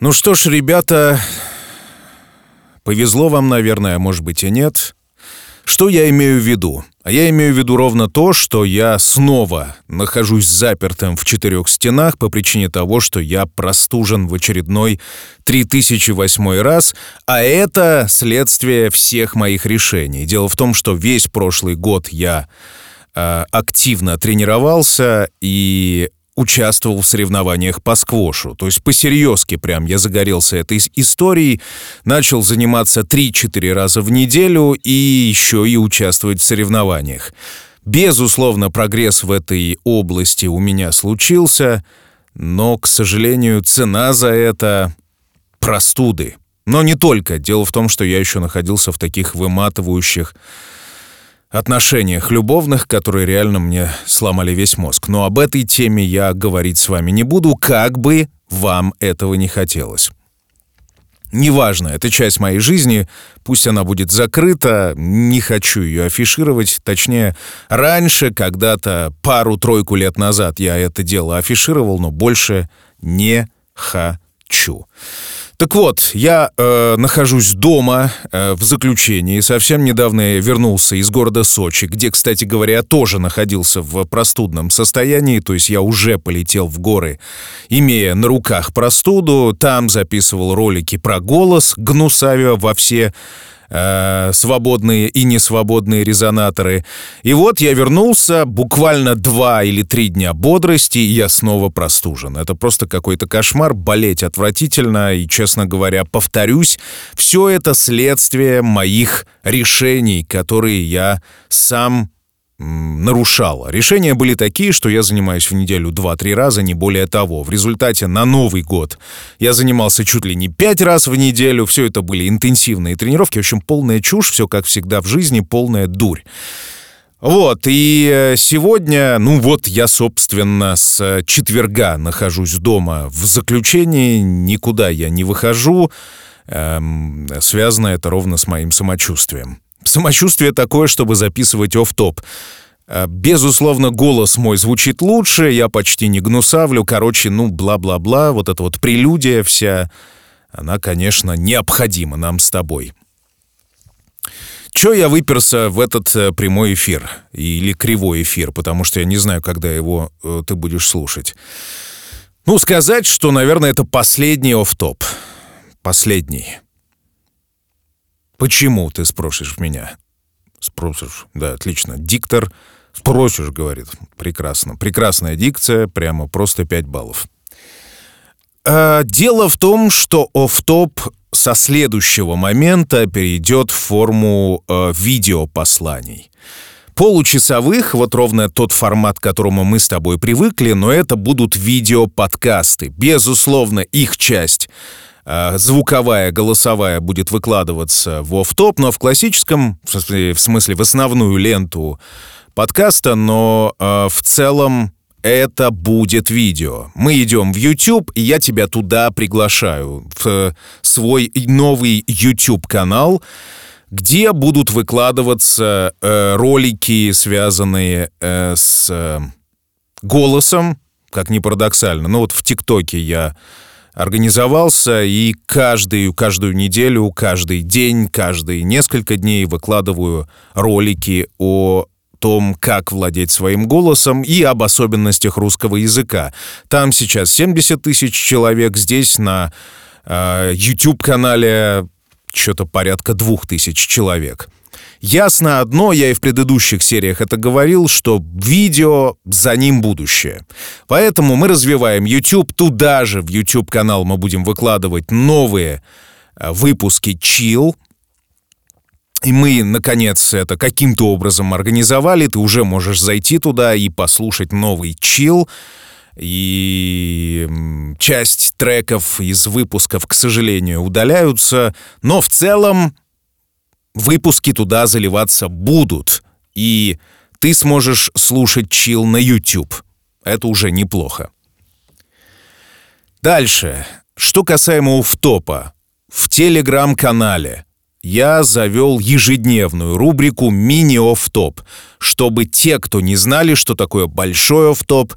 Ну что ж, ребята, повезло вам, наверное, а может быть и нет. Что я имею в виду? А я имею в виду ровно то, что я снова нахожусь запертым в четырех стенах по причине того, что я простужен в очередной 3008 раз, а это следствие всех моих решений. Дело в том, что весь прошлый год я э, активно тренировался и участвовал в соревнованиях по сквошу. То есть по-серьезки прям я загорелся этой историей, начал заниматься 3-4 раза в неделю и еще и участвовать в соревнованиях. Безусловно, прогресс в этой области у меня случился, но, к сожалению, цена за это — простуды. Но не только. Дело в том, что я еще находился в таких выматывающих отношениях любовных, которые реально мне сломали весь мозг. Но об этой теме я говорить с вами не буду, как бы вам этого не хотелось. Неважно, это часть моей жизни, пусть она будет закрыта, не хочу ее афишировать. Точнее, раньше, когда-то, пару-тройку лет назад я это дело афишировал, но больше не хочу. Так вот, я э, нахожусь дома э, в заключении. Совсем недавно я вернулся из города Сочи, где, кстати говоря, тоже находился в простудном состоянии. То есть я уже полетел в горы, имея на руках простуду. Там записывал ролики про голос, гнусавя во все э, свободные и несвободные резонаторы. И вот я вернулся, буквально два или три дня бодрости, и я снова простужен. Это просто какой-то кошмар, болеть отвратительно, и, честно говоря, повторюсь, все это следствие моих решений, которые я сам нарушала. Решения были такие, что я занимаюсь в неделю 2-3 раза, не более того. В результате на Новый год я занимался чуть ли не 5 раз в неделю. Все это были интенсивные тренировки. В общем, полная чушь, все как всегда в жизни, полная дурь. Вот, и э, сегодня, ну вот я, собственно, с четверга нахожусь дома в заключении, никуда я не выхожу. Эм, связано это ровно с моим самочувствием. Самочувствие такое, чтобы записывать оф-топ. А, безусловно, голос мой звучит лучше, я почти не гнусавлю, короче, ну, бла-бла-бла, вот эта вот прелюдия вся, она, конечно, необходима нам с тобой. Чё я выперся в этот э, прямой эфир? Или кривой эфир, потому что я не знаю, когда его э, ты будешь слушать. Ну, сказать, что, наверное, это последний оф-топ. Последний. «Почему?» — ты спросишь меня. Спросишь, да, отлично. Диктор спросишь, говорит. Прекрасно. Прекрасная дикция, прямо просто 5 баллов. А, дело в том, что оф-топ со следующего момента перейдет в форму э, видеопосланий. Получасовых, вот ровно тот формат, к которому мы с тобой привыкли, но это будут видеоподкасты. Безусловно, их часть звуковая, голосовая будет выкладываться в оф-топ, но в классическом, в смысле, в, основную ленту подкаста, но э, в целом это будет видео. Мы идем в YouTube, и я тебя туда приглашаю, в свой новый YouTube-канал, где будут выкладываться э, ролики, связанные э, с э, голосом, как ни парадоксально. Ну вот в ТикТоке я организовался и каждую, каждую неделю, каждый день, каждые несколько дней выкладываю ролики о том, как владеть своим голосом и об особенностях русского языка. Там сейчас 70 тысяч человек, здесь на э, YouTube-канале что-то порядка двух тысяч человек. Ясно одно, я и в предыдущих сериях это говорил, что видео за ним будущее. Поэтому мы развиваем YouTube, туда же в YouTube-канал мы будем выкладывать новые э, выпуски Chill, и мы, наконец, это каким-то образом организовали. Ты уже можешь зайти туда и послушать новый чил. И часть треков из выпусков, к сожалению, удаляются. Но в целом выпуски туда заливаться будут, и ты сможешь слушать чил на YouTube. Это уже неплохо. Дальше. Что касаемо уфтопа. В телеграм-канале я завел ежедневную рубрику «Мини-офтоп», чтобы те, кто не знали, что такое большой офтоп,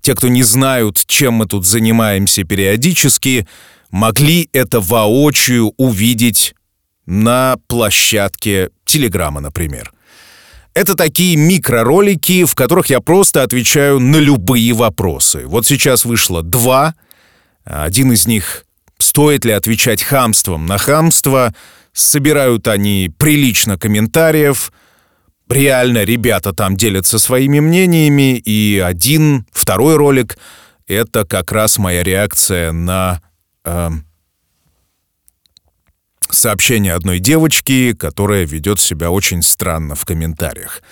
те, кто не знают, чем мы тут занимаемся периодически, могли это воочию увидеть на площадке Телеграма, например. Это такие микроролики, в которых я просто отвечаю на любые вопросы. Вот сейчас вышло два. Один из них «Стоит ли отвечать хамством на хамство?» Собирают они прилично комментариев. Реально ребята там делятся своими мнениями. И один, второй ролик — это как раз моя реакция на э, сообщение одной девочки, которая ведет себя очень странно в комментариях.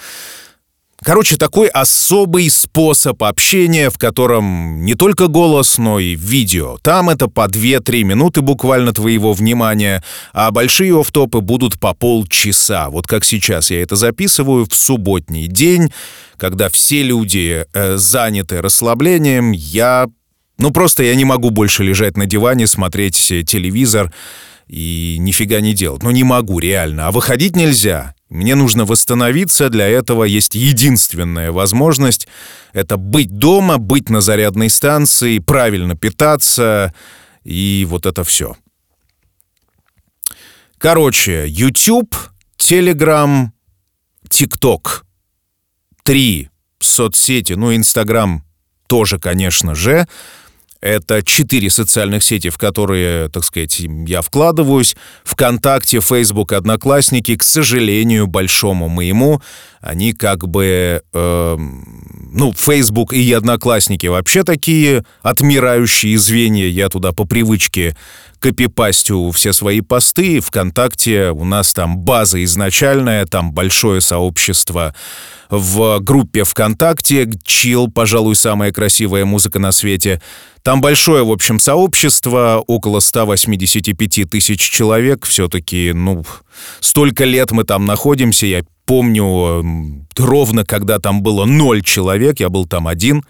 Короче, такой особый способ общения, в котором не только голос, но и видео. Там это по 2-3 минуты буквально твоего внимания, а большие офтопы будут по полчаса. Вот как сейчас я это записываю в субботний день, когда все люди э, заняты расслаблением, я... Ну просто я не могу больше лежать на диване, смотреть телевизор и нифига не делать. Ну не могу, реально. А выходить нельзя. Мне нужно восстановиться, для этого есть единственная возможность. Это быть дома, быть на зарядной станции, правильно питаться и вот это все. Короче, YouTube, Telegram, TikTok. Три соцсети, ну, Instagram тоже, конечно же. Это четыре социальных сети, в которые, так сказать, я вкладываюсь. ВКонтакте, Facebook, Одноклассники, к сожалению, большому моему, они как бы... Э, ну, Facebook и Одноклассники вообще такие отмирающие звенья. Я туда по привычке копипастю все свои посты. ВКонтакте у нас там база изначальная, там большое сообщество в группе ВКонтакте. Чил, пожалуй, самая красивая музыка на свете. Там большое, в общем, сообщество, около 185 тысяч человек. Все-таки, ну, столько лет мы там находимся. Я помню ровно, когда там было ноль человек, я был там один.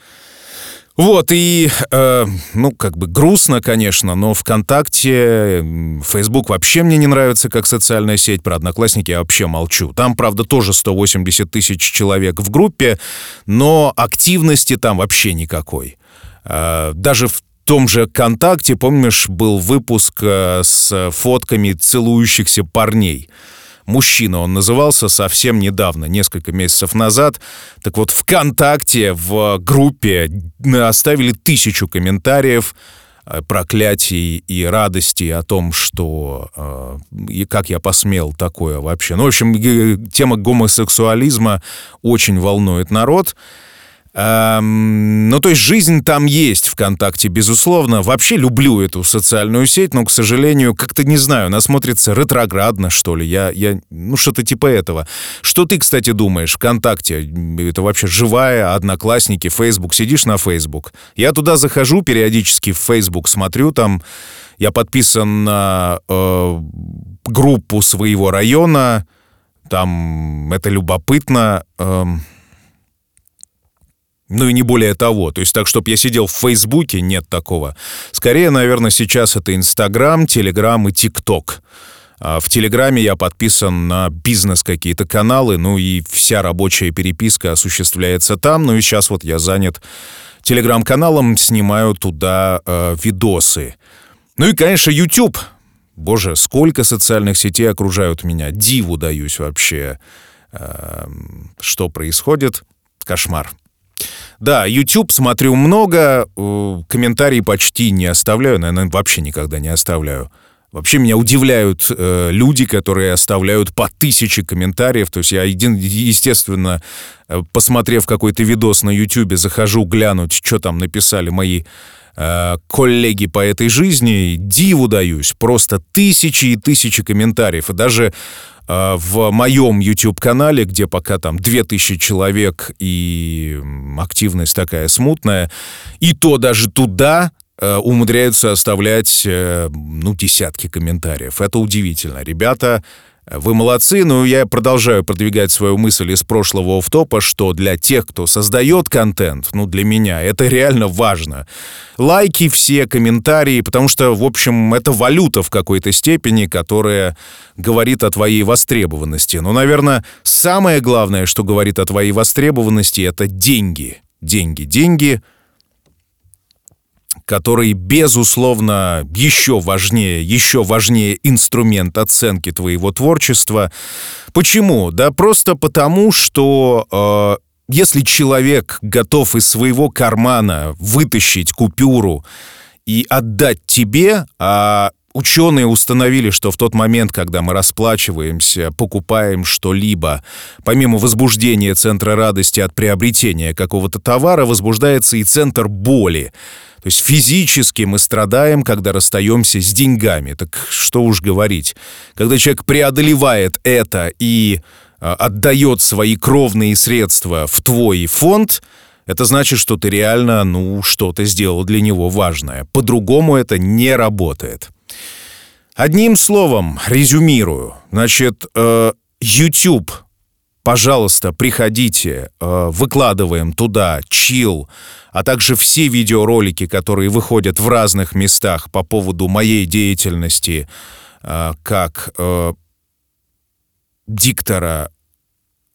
Вот, и, э, ну, как бы грустно, конечно, но ВКонтакте, Facebook вообще мне не нравится как социальная сеть, про Одноклассники я вообще молчу. Там, правда, тоже 180 тысяч человек в группе, но активности там вообще никакой. Э, даже в том же ВКонтакте, помнишь, был выпуск э, с фотками целующихся парней – «Мужчина» он назывался совсем недавно, несколько месяцев назад. Так вот, ВКонтакте в группе оставили тысячу комментариев, э, проклятий и радости о том, что э, и как я посмел такое вообще. Ну, в общем, тема гомосексуализма очень волнует народ. Эм, ну, то есть жизнь там есть ВКонтакте, безусловно. Вообще люблю эту социальную сеть, но, к сожалению, как-то не знаю, она смотрится ретроградно, что ли. Я, я, ну, что-то типа этого. Что ты, кстати, думаешь? ВКонтакте это вообще живая, одноклассники, Фейсбук. Сидишь на Фейсбук. Я туда захожу периодически в Фейсбук, смотрю там. Я подписан на э, группу своего района. Там это любопытно. Э, ну и не более того. То есть так, чтобы я сидел в Фейсбуке, нет такого. Скорее, наверное, сейчас это Инстаграм, Телеграм и ТикТок. А в Телеграме я подписан на бизнес какие-то каналы, ну и вся рабочая переписка осуществляется там. Ну и сейчас вот я занят Телеграм-каналом, снимаю туда э, видосы. Ну и, конечно, YouTube. Боже, сколько социальных сетей окружают меня. Диву даюсь вообще. Э, что происходит? Кошмар. Да, YouTube смотрю много, э, комментарии почти не оставляю, наверное, вообще никогда не оставляю. Вообще меня удивляют э, люди, которые оставляют по тысяче комментариев. То есть я, един, естественно, э, посмотрев какой-то видос на YouTube, захожу глянуть, что там написали мои э, коллеги по этой жизни, диву даюсь. Просто тысячи и тысячи комментариев. И даже а, в моем YouTube-канале, где пока там 2000 человек и активность такая смутная, и то даже туда э, умудряются оставлять, э, ну, десятки комментариев. Это удивительно. Ребята вы молодцы, но я продолжаю продвигать свою мысль из прошлого офтопа, что для тех, кто создает контент, ну, для меня, это реально важно. Лайки все, комментарии, потому что, в общем, это валюта в какой-то степени, которая говорит о твоей востребованности. Но, наверное, самое главное, что говорит о твоей востребованности, это деньги. Деньги, деньги — который, безусловно, еще важнее, еще важнее инструмент оценки твоего творчества. Почему? Да просто потому, что э, если человек готов из своего кармана вытащить купюру и отдать тебе, а Ученые установили, что в тот момент, когда мы расплачиваемся, покупаем что-либо, помимо возбуждения центра радости от приобретения какого-то товара, возбуждается и центр боли. То есть физически мы страдаем, когда расстаемся с деньгами. Так что уж говорить. Когда человек преодолевает это и э, отдает свои кровные средства в твой фонд, это значит, что ты реально, ну, что-то сделал для него важное. По-другому это не работает. Одним словом, резюмирую. Значит, э, YouTube, пожалуйста, приходите, э, выкладываем туда чил, а также все видеоролики, которые выходят в разных местах по поводу моей деятельности э, как э, диктора,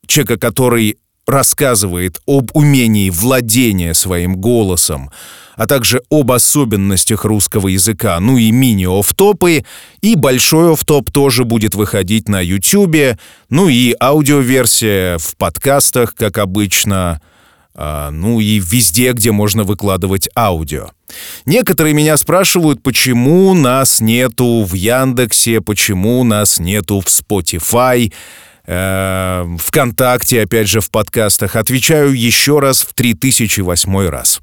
человека, который рассказывает об умении владения своим голосом, а также об особенностях русского языка, ну и мини-офтопы, и большой офтоп тоже будет выходить на YouTube, ну и аудиоверсия в подкастах, как обычно, а, ну и везде, где можно выкладывать аудио. Некоторые меня спрашивают, почему нас нету в Яндексе, почему нас нету в Spotify, э, ВКонтакте, опять же, в подкастах. Отвечаю еще раз в 3008 раз.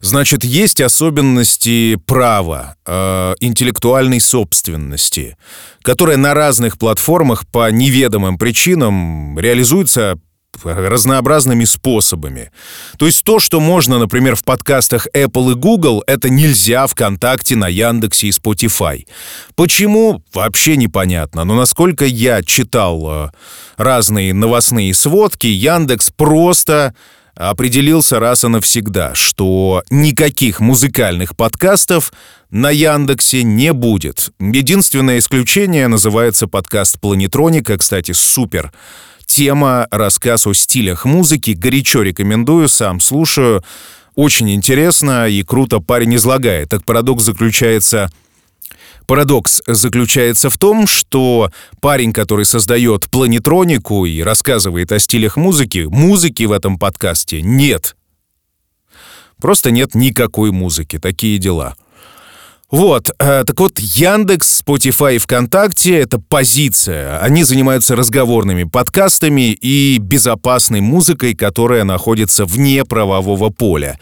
Значит, есть особенности права, э, интеллектуальной собственности, которая на разных платформах по неведомым причинам реализуется разнообразными способами. То есть то, что можно, например, в подкастах Apple и Google, это нельзя ВКонтакте, на Яндексе и Spotify. Почему? Вообще непонятно. Но насколько я читал э, разные новостные сводки, Яндекс просто определился раз и навсегда, что никаких музыкальных подкастов на Яндексе не будет. Единственное исключение называется подкаст «Планетроника», кстати, супер тема, рассказ о стилях музыки, горячо рекомендую, сам слушаю. Очень интересно и круто парень излагает. Так парадокс заключается Парадокс заключается в том, что парень, который создает планетронику и рассказывает о стилях музыки, музыки в этом подкасте нет. Просто нет никакой музыки, такие дела. Вот, э, так вот, Яндекс, Spotify и ВКонтакте — это позиция. Они занимаются разговорными подкастами и безопасной музыкой, которая находится вне правового поля.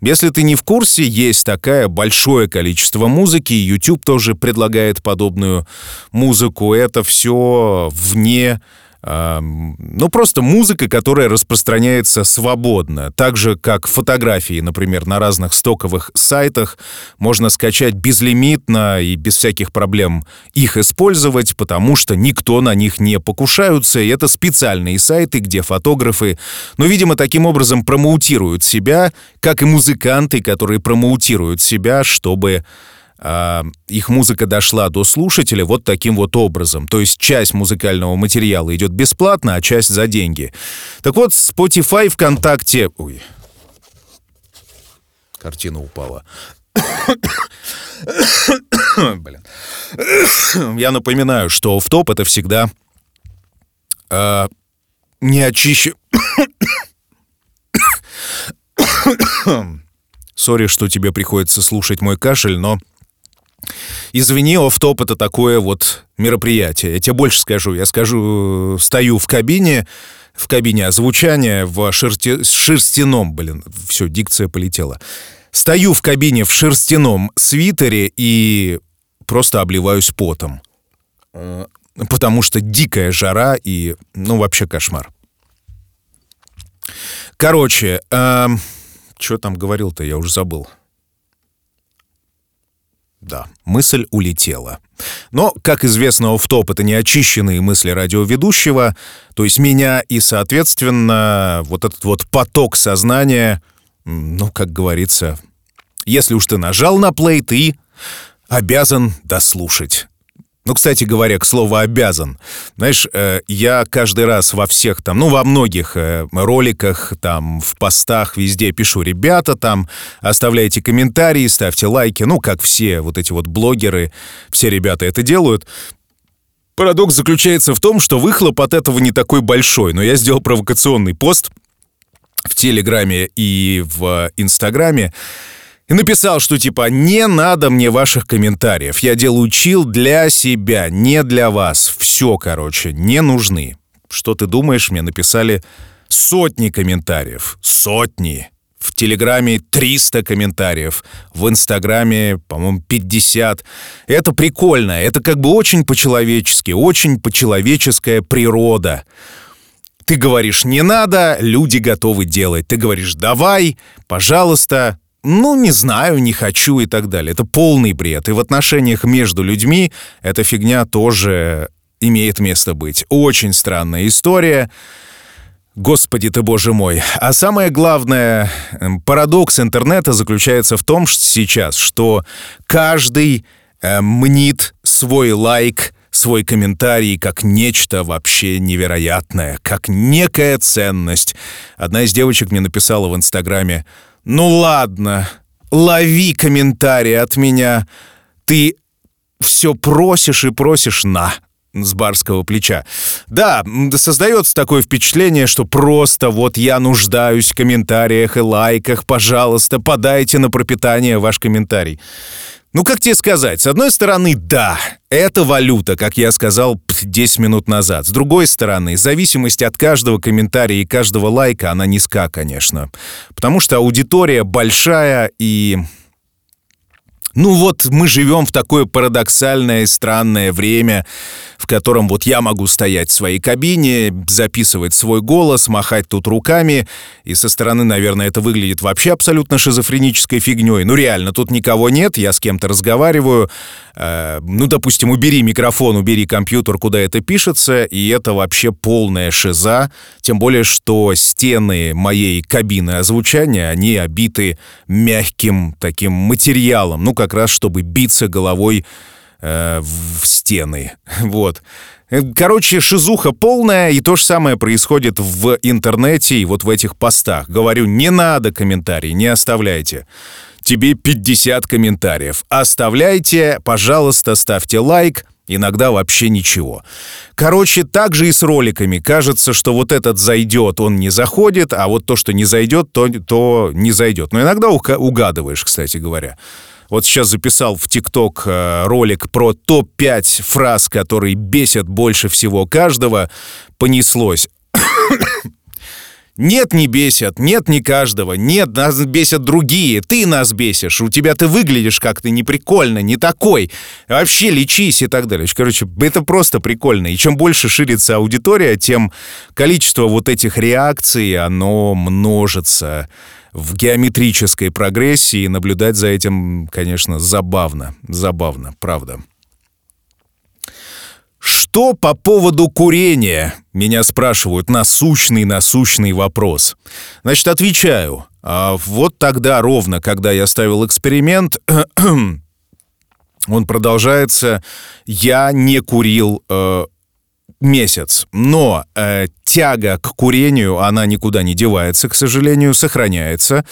Если ты не в курсе, есть такая большое количество музыки, YouTube тоже предлагает подобную музыку. Это все вне ну, просто музыка, которая распространяется свободно. Так же, как фотографии, например, на разных стоковых сайтах можно скачать безлимитно и без всяких проблем их использовать, потому что никто на них не покушаются, и это специальные сайты, где фотографы, ну, видимо, таким образом промоутируют себя, как и музыканты, которые промоутируют себя, чтобы э, их музыка дошла до слушателя вот таким вот образом. То есть часть музыкального материала идет бесплатно, а часть за деньги. Так вот, Spotify, ВКонтакте... Ой, картина упала. Блин. Я напоминаю, что в топ это всегда э, не очищен... Сори, что тебе приходится слушать мой кашель, но Извини, оф-топ это такое вот мероприятие. Я тебе больше скажу. Я скажу, стою в кабине, в кабине озвучания в шерсти... шерстяном, блин, все, дикция полетела. Стою в кабине в шерстяном свитере и просто обливаюсь потом. Потому что дикая жара и, ну, вообще кошмар. Короче, э, что там говорил-то, я уже забыл. Да, мысль улетела. Но, как известно, оф-топ — это неочищенные мысли радиоведущего, то есть меня и, соответственно, вот этот вот поток сознания, ну, как говорится, если уж ты нажал на плей, ты обязан дослушать. Ну, кстати говоря, к слову «обязан». Знаешь, э, я каждый раз во всех там, ну, во многих э, роликах, там, в постах, везде пишу «Ребята, там, оставляйте комментарии, ставьте лайки». Ну, как все вот эти вот блогеры, все ребята это делают. Парадокс заключается в том, что выхлоп от этого не такой большой, но я сделал провокационный пост в Телеграме и в Инстаграме, и написал, что типа «Не надо мне ваших комментариев. Я делаю чил для себя, не для вас. Все, короче, не нужны». Что ты думаешь? Мне написали сотни комментариев. Сотни. В Телеграме 300 комментариев, в Инстаграме, по-моему, 50. Это прикольно, это как бы очень по-человечески, очень по-человеческая природа. Ты говоришь «не надо», люди готовы делать. Ты говоришь «давай», «пожалуйста», ну, не знаю, не хочу и так далее. Это полный бред. И в отношениях между людьми эта фигня тоже имеет место быть. Очень странная история. Господи ты, боже мой. А самое главное, эм, парадокс интернета заключается в том, что сейчас, что каждый э, мнит свой лайк, свой комментарий как нечто вообще невероятное, как некая ценность. Одна из девочек мне написала в Инстаграме, «Ну ладно, лови комментарий от меня. Ты все просишь и просишь на» с барского плеча. Да, создается такое впечатление, что просто вот я нуждаюсь в комментариях и лайках, пожалуйста, подайте на пропитание ваш комментарий. Ну, как тебе сказать? С одной стороны, да, это валюта, как я сказал 10 минут назад. С другой стороны, зависимость от каждого комментария и каждого лайка, она низка, конечно. Потому что аудитория большая и ну вот мы живем в такое парадоксальное, странное время, в котором вот я могу стоять в своей кабине, записывать свой голос, махать тут руками, и со стороны, наверное, это выглядит вообще абсолютно шизофренической фигней. Ну реально, тут никого нет, я с кем-то разговариваю. Э, ну, допустим, убери микрофон, убери компьютер, куда это пишется, и это вообще полная шиза. Тем более, что стены моей кабины озвучания, они обиты мягким таким материалом. Ну, как как раз чтобы биться головой э, в стены. Вот. Короче, шизуха полная, и то же самое происходит в интернете и вот в этих постах. Говорю, не надо комментарий, не оставляйте. Тебе 50 комментариев. Оставляйте, пожалуйста, ставьте лайк, иногда вообще ничего. Короче, так же и с роликами. Кажется, что вот этот зайдет, он не заходит, а вот то, что не зайдет, то, то не зайдет. Но иногда угадываешь, кстати говоря. Вот сейчас записал в ТикТок э, ролик про топ-5 фраз, которые бесят больше всего каждого. Понеслось. Нет, не бесят, нет, не каждого, нет, нас бесят другие, ты нас бесишь, у тебя ты выглядишь как-то неприкольно, не такой, вообще лечись и так далее. Короче, это просто прикольно, и чем больше ширится аудитория, тем количество вот этих реакций, оно множится в геометрической прогрессии. И наблюдать за этим, конечно, забавно. Забавно, правда. Что по поводу курения? Меня спрашивают насущный, насущный вопрос. Значит, отвечаю. А вот тогда ровно, когда я ставил эксперимент, он продолжается, я не курил э, месяц. Но э, тяга к курению, она никуда не девается, к сожалению, сохраняется.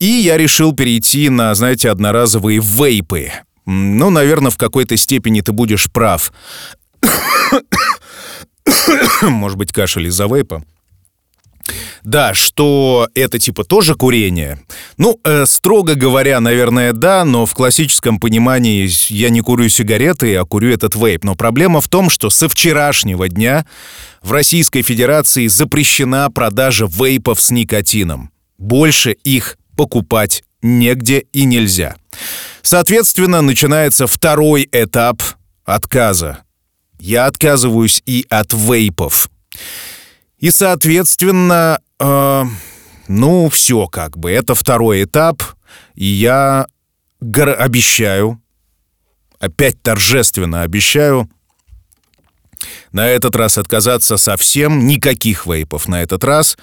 И я решил перейти на, знаете, одноразовые вейпы. Ну, наверное, в какой-то степени ты будешь прав. Может быть, кашель из-за вейпа. Да, что это типа тоже курение. Ну, э, строго говоря, наверное, да, но в классическом понимании я не курю сигареты, а курю этот вейп. Но проблема в том, что со вчерашнего дня в Российской Федерации запрещена продажа вейпов с никотином. Больше их покупать негде и нельзя. Соответственно, начинается второй этап отказа. Я отказываюсь и от вейпов. И, соответственно, э, ну, все как бы. Это второй этап. И я обещаю, опять торжественно обещаю, на этот раз отказаться совсем, никаких вейпов на этот раз.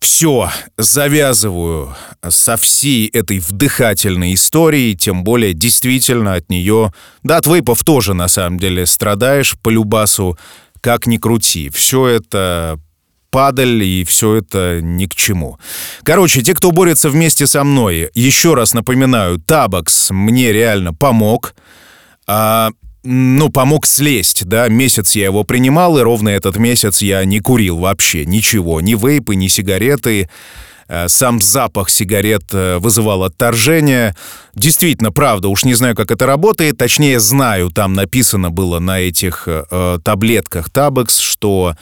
Все, завязываю со всей этой вдыхательной историей, тем более действительно от нее, да, от вейпов тоже на самом деле страдаешь по любасу, как ни крути. Все это падаль, и все это ни к чему. Короче, те, кто борется вместе со мной, еще раз напоминаю, Табакс мне реально помог. А, ну, помог слезть, да, месяц я его принимал, и ровно этот месяц я не курил вообще ничего, ни вейпы, ни сигареты, сам запах сигарет э, вызывал отторжение. Действительно, правда, уж не знаю, как это работает. Точнее, знаю, там написано было на этих э, таблетках Табекс, что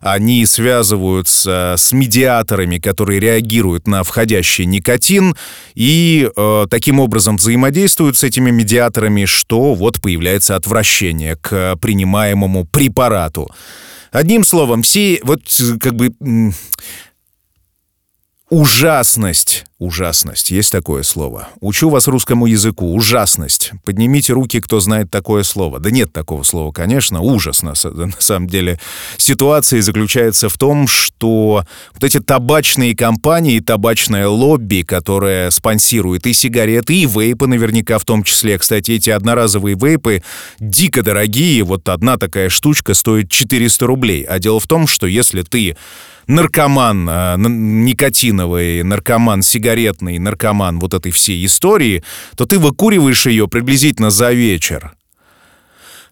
они связываются с медиаторами, которые реагируют на входящий никотин, и э, таким образом взаимодействуют с этими медиаторами, что вот появляется отвращение к принимаемому препарату. Одним словом, все вот как бы Ужасность. Ужасность. Есть такое слово. Учу вас русскому языку. Ужасность. Поднимите руки, кто знает такое слово. Да нет такого слова, конечно. Ужас, на, на самом деле. Ситуация заключается в том, что вот эти табачные компании, табачное лобби, которое спонсирует и сигареты, и вейпы наверняка в том числе. Кстати, эти одноразовые вейпы дико дорогие. Вот одна такая штучка стоит 400 рублей. А дело в том, что если ты наркоман э, никотиновый, наркоман сигаретный, наркоман вот этой всей истории, то ты выкуриваешь ее приблизительно за вечер.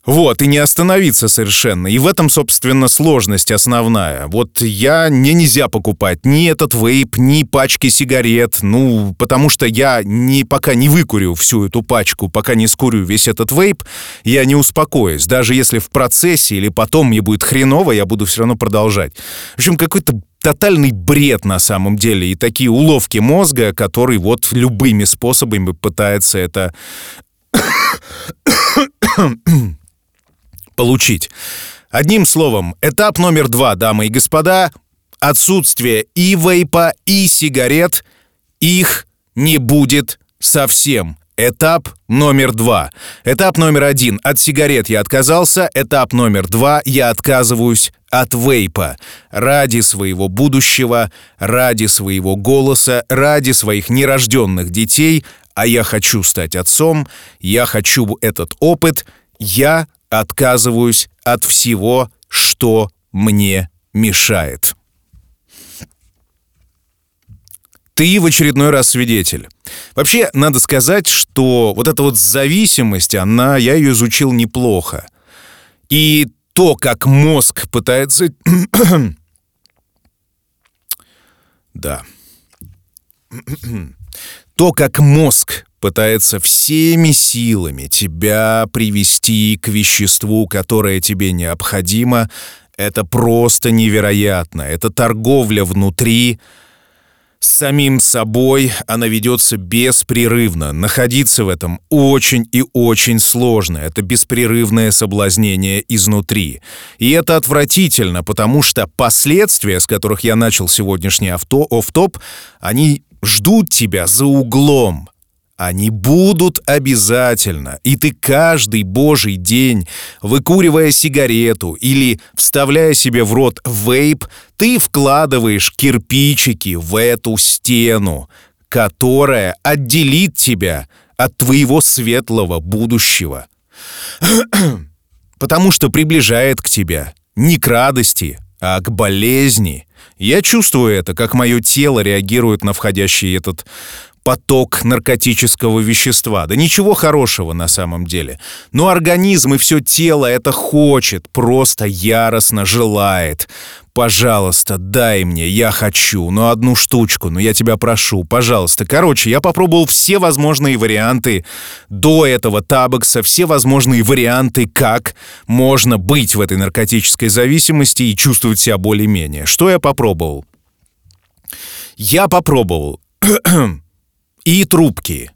Вот, и не остановиться совершенно. И в этом, собственно, сложность основная. Вот я, мне нельзя покупать ни этот вейп, ни пачки сигарет, ну, потому что я не, пока не выкурю всю эту пачку, пока не скурю весь этот вейп, я не успокоюсь. Даже если в процессе или потом мне будет хреново, я буду все равно продолжать. В общем, какой-то тотальный бред на самом деле и такие уловки мозга, который вот любыми способами пытается это получить. Одним словом, этап номер два, дамы и господа, отсутствие и вейпа, и сигарет, их не будет совсем. Этап номер два. Этап номер один. От сигарет я отказался. Этап номер два. Я отказываюсь от вейпа. Ради своего будущего, ради своего голоса, ради своих нерожденных детей. А я хочу стать отцом. Я хочу этот опыт. Я отказываюсь от всего, что мне мешает. Ты в очередной раз свидетель. Вообще, надо сказать, что вот эта вот зависимость, она, я ее изучил неплохо. И то, как мозг пытается... да. то, как мозг пытается всеми силами тебя привести к веществу, которое тебе необходимо, это просто невероятно. Это торговля внутри, с самим собой она ведется беспрерывно. Находиться в этом очень и очень сложно. Это беспрерывное соблазнение изнутри. И это отвратительно, потому что последствия, с которых я начал сегодняшний авто, оф-топ, они ждут тебя за углом. Они будут обязательно, и ты каждый божий день, выкуривая сигарету или вставляя себе в рот вейп, ты вкладываешь кирпичики в эту стену, которая отделит тебя от твоего светлого будущего. Потому что приближает к тебе не к радости, а к болезни. Я чувствую это, как мое тело реагирует на входящий этот поток наркотического вещества. Да ничего хорошего на самом деле. Но организм и все тело это хочет, просто яростно желает. Пожалуйста, дай мне, я хочу, но одну штучку, но я тебя прошу, пожалуйста. Короче, я попробовал все возможные варианты до этого табакса, все возможные варианты, как можно быть в этой наркотической зависимости и чувствовать себя более-менее. Что я попробовал? Я попробовал и трубки,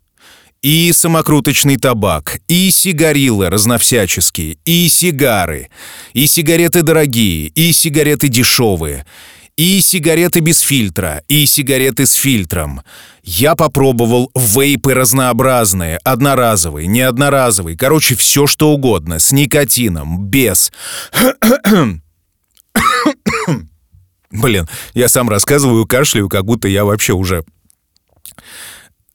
и самокруточный табак, и сигарилы разновсяческие, и сигары, и сигареты дорогие, и сигареты дешевые, и сигареты без фильтра, и сигареты с фильтром. Я попробовал вейпы разнообразные, одноразовые, неодноразовые, короче, все что угодно, с никотином, без. Блин, я сам рассказываю, кашляю, как будто я вообще уже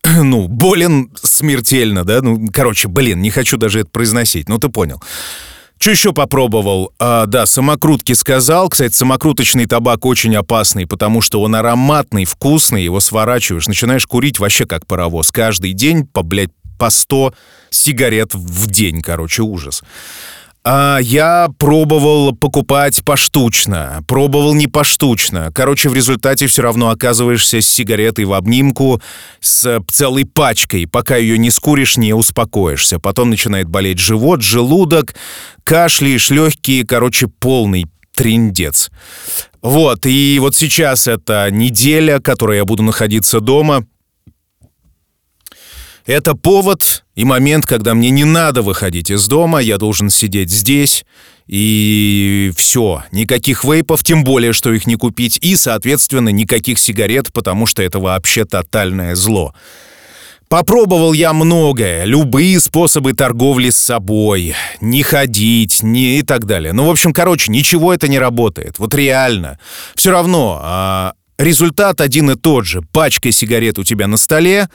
ну, болен смертельно, да? Ну, короче, блин, не хочу даже это произносить, ну ты понял. Что еще попробовал? А, да, самокрутки сказал. Кстати, самокруточный табак очень опасный, потому что он ароматный, вкусный, его сворачиваешь, начинаешь курить вообще как паровоз. Каждый день по, блядь, по 100 сигарет в день, короче, ужас. А я пробовал покупать поштучно, пробовал не поштучно. Короче, в результате все равно оказываешься с сигаретой в обнимку, с целой пачкой. Пока ее не скуришь, не успокоишься. Потом начинает болеть живот, желудок, кашляешь, легкие, короче, полный триндец. Вот, и вот сейчас это неделя, которой я буду находиться дома — это повод и момент, когда мне не надо выходить из дома, я должен сидеть здесь, и все. Никаких вейпов, тем более, что их не купить, и, соответственно, никаких сигарет, потому что это вообще тотальное зло. Попробовал я многое, любые способы торговли с собой, не ходить, не и так далее. Ну, в общем, короче, ничего это не работает. Вот реально. Все равно а, результат один и тот же. Пачка сигарет у тебя на столе,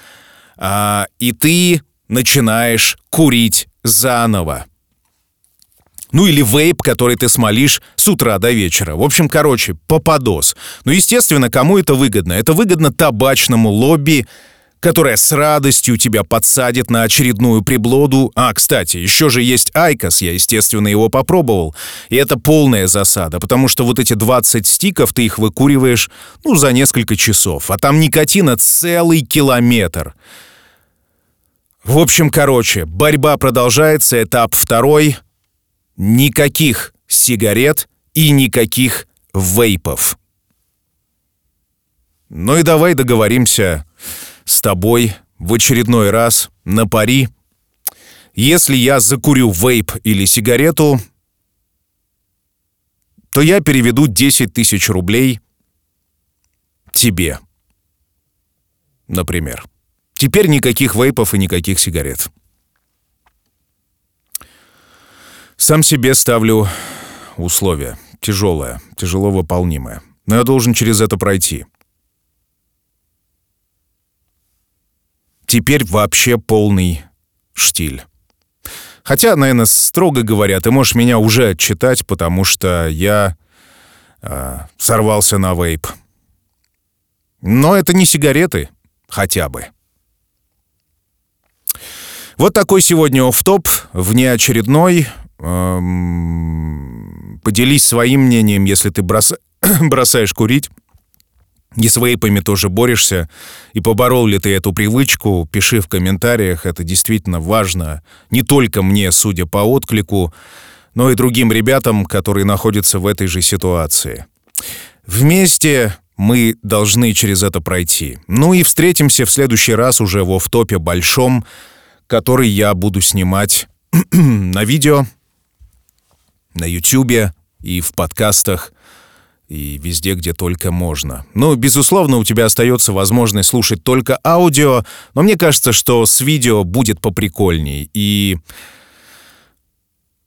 а, и ты начинаешь курить заново. Ну или вейп, который ты смолишь с утра до вечера. В общем, короче, попадос. Ну, естественно, кому это выгодно? Это выгодно табачному лобби, которая с радостью тебя подсадит на очередную приблуду. А, кстати, еще же есть IQOS, я, естественно, его попробовал. И это полная засада, потому что вот эти 20 стиков ты их выкуриваешь, ну, за несколько часов. А там никотина целый километр. В общем, короче, борьба продолжается, этап второй. Никаких сигарет и никаких вейпов. Ну и давай договоримся с тобой в очередной раз на пари. Если я закурю вейп или сигарету, то я переведу 10 тысяч рублей тебе, например. Теперь никаких вейпов и никаких сигарет. Сам себе ставлю условия. Тяжелое, тяжело выполнимое. Но я должен через это пройти. Теперь вообще полный штиль. Хотя, наверное, строго говоря, ты можешь меня уже отчитать, потому что я э, сорвался на вейп. Но это не сигареты, хотя бы. Вот такой сегодня оф-топ, внеочередной. Эм, поделись своим мнением, если ты брос... бросаешь курить. И с вейпами тоже борешься. И поборол ли ты эту привычку, пиши в комментариях. Это действительно важно. Не только мне, судя по отклику, но и другим ребятам, которые находятся в этой же ситуации. Вместе мы должны через это пройти. Ну и встретимся в следующий раз уже в оф-топе большом, который я буду снимать на видео, на YouTube и в подкастах, и везде, где только можно. Ну, безусловно, у тебя остается возможность слушать только аудио, но мне кажется, что с видео будет поприкольней. И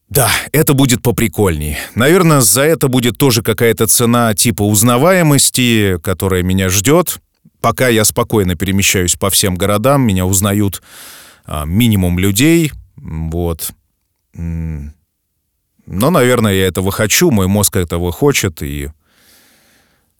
да, это будет поприкольней. Наверное, за это будет тоже какая-то цена типа узнаваемости, которая меня ждет. Пока я спокойно перемещаюсь по всем городам, меня узнают а, минимум людей, вот. Но, наверное, я этого хочу, мой мозг этого хочет, и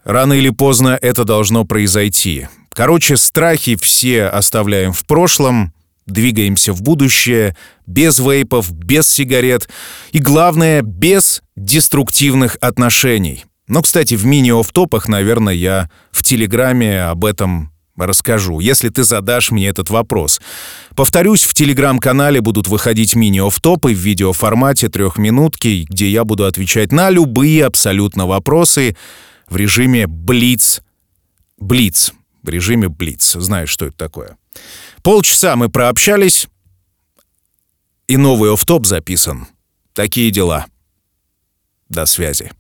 рано или поздно это должно произойти. Короче, страхи все оставляем в прошлом, двигаемся в будущее, без вейпов, без сигарет и, главное, без деструктивных отношений. Но, кстати, в мини-офтопах, наверное, я в Телеграме об этом Расскажу, если ты задашь мне этот вопрос. Повторюсь, в телеграм-канале будут выходить мини-офтопы в видеоформате трехминутки, где я буду отвечать на любые абсолютно вопросы в режиме Блиц. Блиц. В режиме Блиц. Знаешь, что это такое. Полчаса мы прообщались, и новый офтоп записан. Такие дела. До связи.